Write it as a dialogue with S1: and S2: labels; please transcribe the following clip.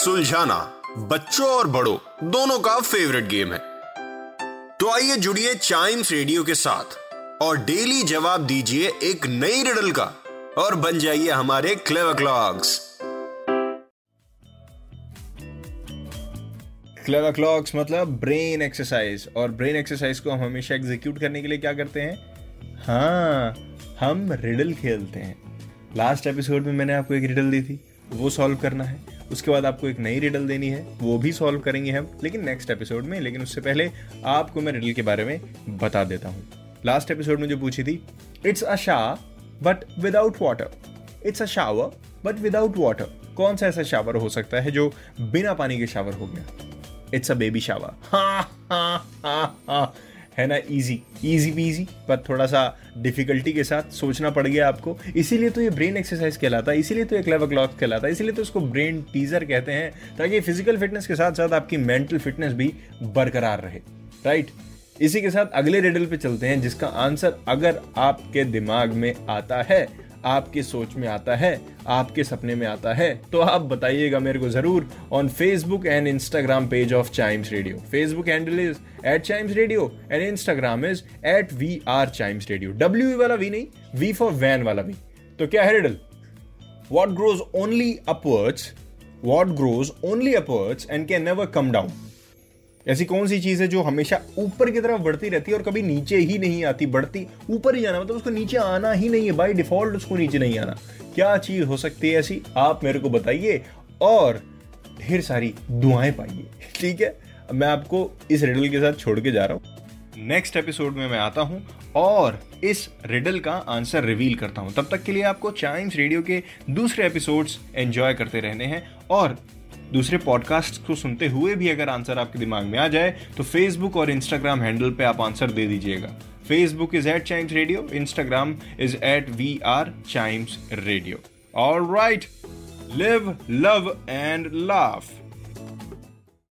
S1: सुलझाना, बच्चों और बड़ों, दोनों का फेवरेट गेम है। तो आइए जुड़िए चाइम्स रेडियो के साथ और डेली जवाब दीजिए एक नई रिडल का और बन जाइए हमारे क्लेवर क्लॉक्स
S2: क्लेवर क्लॉक्स मतलब ब्रेन एक्सरसाइज और ब्रेन एक्सरसाइज को हम हमेशा एग्जीक्यूट करने के लिए क्या करते हैं? हाँ हम रिडल खेलते हैं। लास्ट एपिसोड में मैंने आपको एक रिडल दी थी, वो सॉल्व करना है। उसके बाद आपको एक नई रिडल देनी है, वो भी सॉल्व करेंगे हम, लेकिन नेक्स्ट एपिसोड में, लेकिन उससे पहले आपको मैं रिडल के बारे में बता देता हूँ। लास्ट एपिसोड में जो पूछी थी it's a shower but without water it's a shower but without water कौन सा ऐसा शावर हो सकता है जो बिना पानी के शावर हो गया? इट्स अ बेबी शावर है ना इजी इजी बीजी पर थोड़ा सा डिफिकल्टी के साथ सोचना पड़ गया आपको। इसीलिए तो ये ब्रेन एक्सरसाइज कहलाता है इसीलिए तो ये क्लेवर क्लॉक कहलाता है इसीलिए तो इसको ब्रेन टीजर कहते हैं, ताकि फ़िज़िकल फिटनेस के साथ साथ आपकी मेंटल फिटनेस भी बरकरार रहे। राइट इसी के साथ अगले रेडल पे चलते हैं, जिसका आंसर अगर आपके दिमाग में आता है आपकी सोच में आता है, आपके सपने में आता है तो आप बताइएगा मेरे को ज़रूर on Facebook and Instagram page of Chimes radio Facebook handle is at Chimes radio and Instagram is at we are Chimes radio W वाला वी नहीं वी फॉर वैन वाला भी तो क्या है riddle what grows only upwards what grows only upwards and can never come down ऐसी कौन सी चीज़ है जो हमेशा ऊपर की तरफ़ बढ़ती रहती है और कभी नीचे ही नहीं आती? बढ़ती ऊपर ही जाना मतलब उसको नीचे आना ही नहीं है बाय डिफ़ॉल्ट उसको नीचे नहीं आना। क्या चीज़ हो सकती है ऐसी? आप मेरे को बताइए और ढेर सारी दुआएँ पाइए, ठीक है? मैं आपको इस रिडल के साथ छोड़ के जा रहा हूँ। नेक्स्ट एपिसोड में मैं आता हूँ और इस रिडल का आंसर रिवील करता हूँ। तब तक के लिए आपको चाइम्स रेडियो के दूसरे एपिसोड्स एंजॉय करते रहने हैं और दूसरे पॉडकास्ट को सुनते हुए भी अगर आंसर आपके दिमाग में आ जाए तो फेसबुक और इंस्टाग्राम हैंडल पे आप आंसर दे दीजिएगा। Facebook is at Chimes radio Instagram is at we are Chimes radio और write live love and laugh